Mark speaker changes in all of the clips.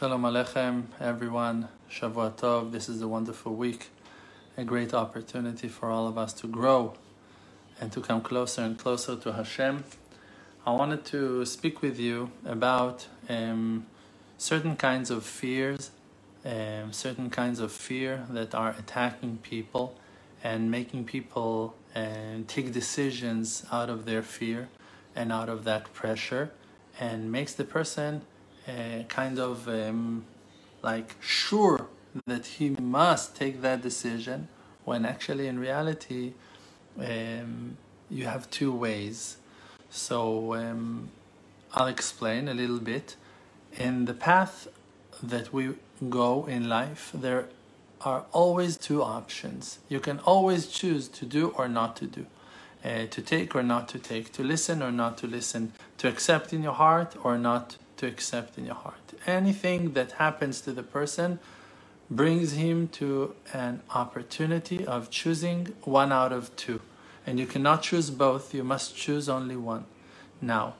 Speaker 1: Shalom Aleichem, everyone. Shavua Tov. This is a wonderful week, a great opportunity for all of us to grow and to come closer and closer to Hashem. I wanted to speak with you about um, certain kinds of fears, um, certain kinds of fear that are attacking people and making people uh, take decisions out of their fear and out of that pressure, and makes the person uh, kind of um, like sure that he must take that decision when actually in reality um, you have two ways. So um, i'll explain a little bit. In the path that we go in life there are always two options. You can always choose to do or not to do uh, to take or not to take to listen or not to listen to accept in your heart or not to accept in your heart. Anything that happens to the person brings him to an opportunity of choosing one out of two. And you cannot choose both, you must choose only one. Now,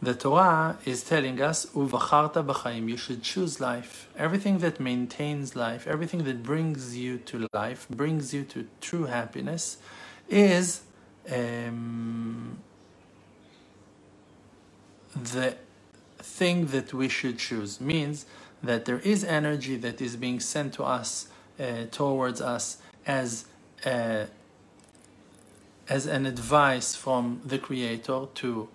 Speaker 1: the Torah is telling us, Uvacharta you should choose life. Everything that maintains life, everything that brings you to life, brings you to true happiness, is um, the thing that we should choose means that there is energy that is being sent to us uh, towards us as a, as an advice from the creator to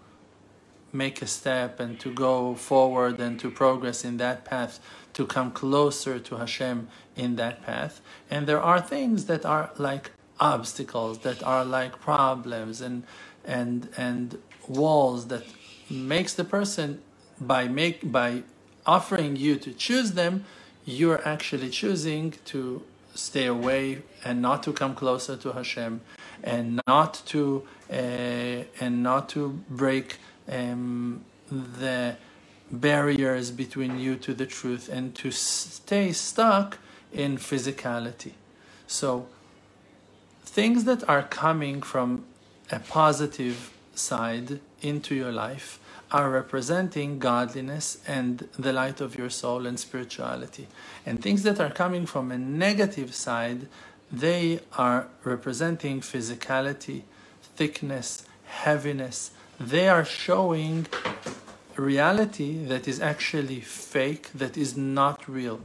Speaker 1: make a step and to go forward and to progress in that path to come closer to Hashem in that path. And there are things that are like obstacles that are like problems and and and walls that makes the person by make by offering you to choose them, you're actually choosing to stay away and not to come closer to Hashem, and not to uh, and not to break um, the barriers between you to the truth, and to stay stuck in physicality. So things that are coming from a positive side into your life are representing godliness and the light of your soul and spirituality. And things that are coming from a negative side, they are representing physicality, thickness, heaviness. They are showing reality that is actually fake, that is not real.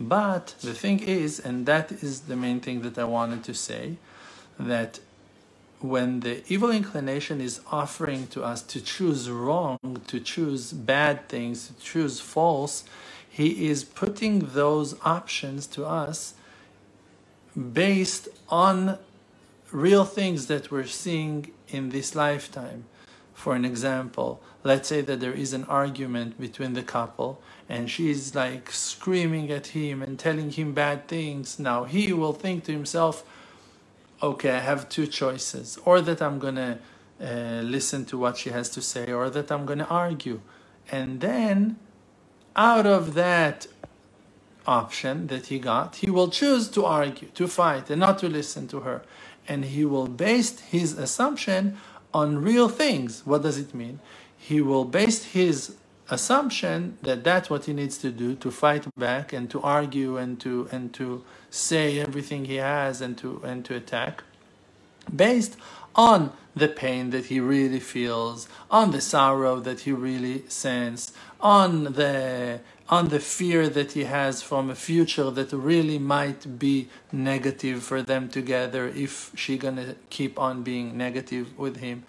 Speaker 1: But the thing is, and that is the main thing that I wanted to say, that when the evil inclination is offering to us to choose wrong, to choose bad things, to choose false, he is putting those options to us based on real things that we're seeing in this lifetime. For an example, let's say that there is an argument between the couple and she's like screaming at him and telling him bad things. Now he will think to himself, okay, I have two choices, or that I'm gonna uh, listen to what she has to say, or that I'm gonna argue. And then, out of that option that he got, he will choose to argue, to fight, and not to listen to her. And he will base his assumption on real things. What does it mean? He will base his assumption that that's what he needs to do to fight back and to argue and to and to say everything he has and to and to attack based on the pain that he really feels on the sorrow that he really senses on the on the fear that he has from a future that really might be negative for them together if she gonna keep on being negative with him.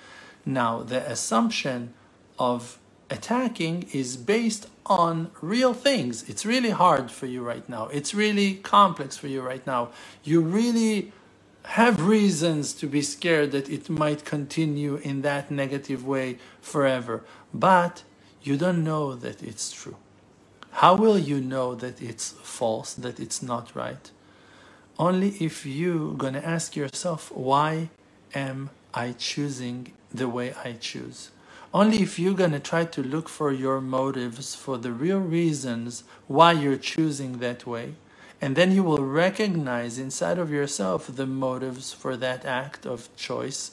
Speaker 1: Now the assumption of attacking is based on real things. It's really hard for you right now. It's really complex for you right now. You really have reasons to be scared that it might continue in that negative way forever. But you don't know that it's true. How will you know that it's false, that it's not right? Only if you gonna ask yourself, why am I choosing the way I choose? Only if you're going to try to look for your motives, for the real reasons why you're choosing that way, and then you will recognize inside of yourself the motives for that act of choice.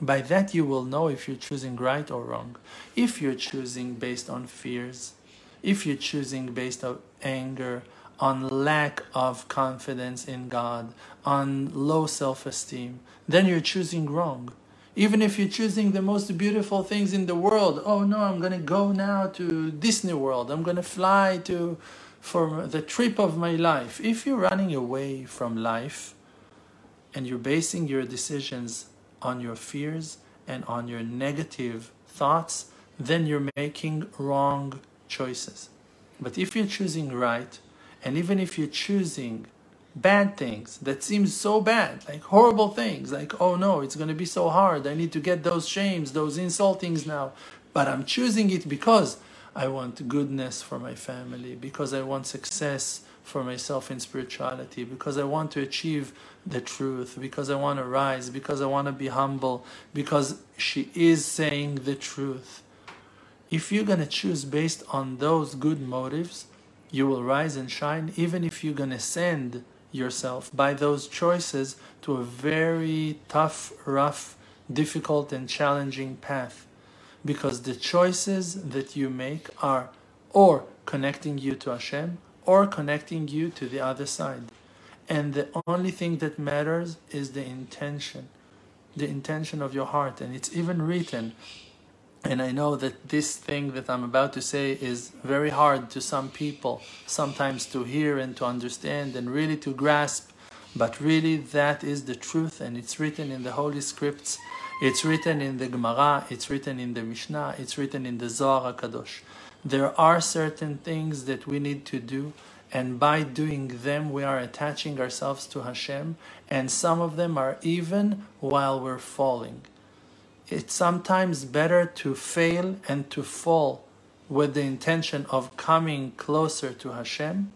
Speaker 1: By that, you will know if you're choosing right or wrong. If you're choosing based on fears, if you're choosing based on anger, on lack of confidence in God, on low self esteem, then you're choosing wrong. Even if you're choosing the most beautiful things in the world, oh no, I'm going to go now to Disney World, I'm going to fly to for the trip of my life. If you're running away from life and you're basing your decisions on your fears and on your negative thoughts, then you're making wrong choices. But if you're choosing right, and even if you're choosing bad things that seem so bad, like horrible things, like, oh no, it's going to be so hard. I need to get those shames, those insultings now. But I'm choosing it because I want goodness for my family, because I want success for myself in spirituality, because I want to achieve the truth, because I want to rise, because I want to be humble, because she is saying the truth. If you're going to choose based on those good motives, you will rise and shine, even if you're going to send yourself by those choices to a very tough, rough, difficult, and challenging path. Because the choices that you make are or connecting you to Hashem or connecting you to the other side. And the only thing that matters is the intention, the intention of your heart. And it's even written and I know that this thing that I'm about to say is very hard to some people, sometimes to hear and to understand and really to grasp. But really, that is the truth, and it's written in the Holy Scripts. It's written in the Gemara, it's written in the Mishnah, it's written in the Zohar Kadosh. There are certain things that we need to do, and by doing them, we are attaching ourselves to Hashem, and some of them are even while we're falling it's sometimes better to fail and to fall with the intention of coming closer to Hashem.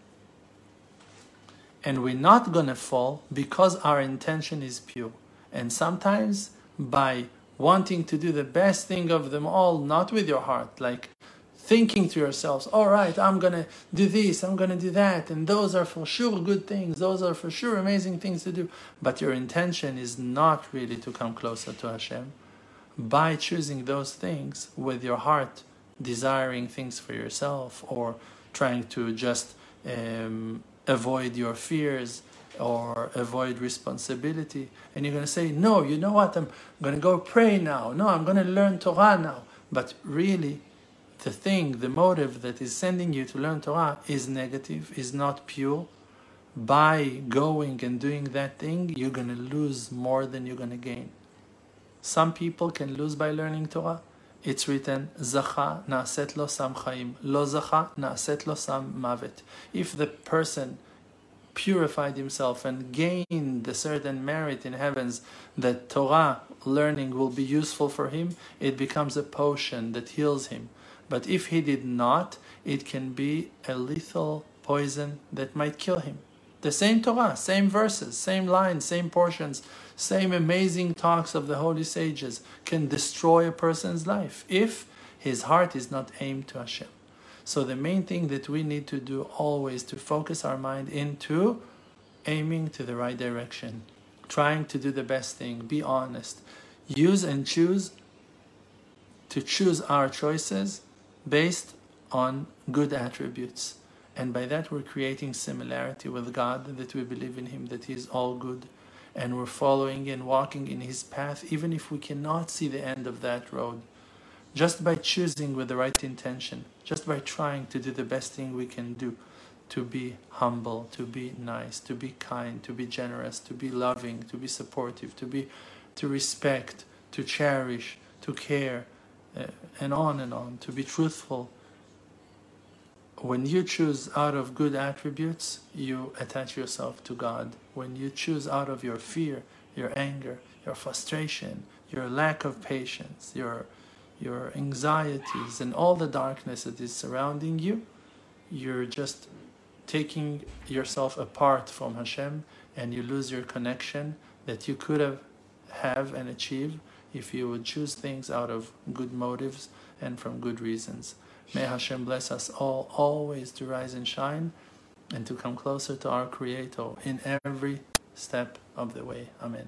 Speaker 1: And we're not going to fall because our intention is pure. And sometimes by wanting to do the best thing of them all, not with your heart, like thinking to yourselves, all right, I'm going to do this, I'm going to do that, and those are for sure good things, those are for sure amazing things to do. But your intention is not really to come closer to Hashem by choosing those things with your heart, desiring things for yourself or trying to just um, avoid your fears or avoid responsibility. And you're going to say, No, you know what? I'm going to go pray now. No, I'm going to learn Torah now. But really, the thing, the motive that is sending you to learn Torah is negative, is not pure. By going and doing that thing, you're going to lose more than you're going to gain. Some people can lose by learning Torah. It's written, Zacha na'aset lo sam chaim, lo zacha na'aset lo sam mavet. If the person purified himself and gained a certain merit in heavens that Torah learning will be useful for him, it becomes a potion that heals him. But if he did not, it can be a lethal poison that might kill him. The same Torah, same verses, same lines, same portions, same amazing talks of the holy sages can destroy a person's life if his heart is not aimed to Hashem. So the main thing that we need to do always to focus our mind into aiming to the right direction, trying to do the best thing, be honest, use and choose to choose our choices based on good attributes and by that, we're creating similarity with God, that we believe in Him, that He is all good, and we're following and walking in His path, even if we cannot see the end of that road. Just by choosing with the right intention, just by trying to do the best thing we can do, to be humble, to be nice, to be kind, to be generous, to be loving, to be supportive, to be to respect, to cherish, to care, uh, and on and on, to be truthful, when you choose out of good attributes, you attach yourself to God. When you choose out of your fear, your anger, your frustration, your lack of patience, your your anxieties and all the darkness that is surrounding you, you're just taking yourself apart from Hashem and you lose your connection that you could have have and achieve if you would choose things out of good motives and from good reasons. May Hashem bless us all always to rise and shine and to come closer to our Creator in every step of the way. Amen.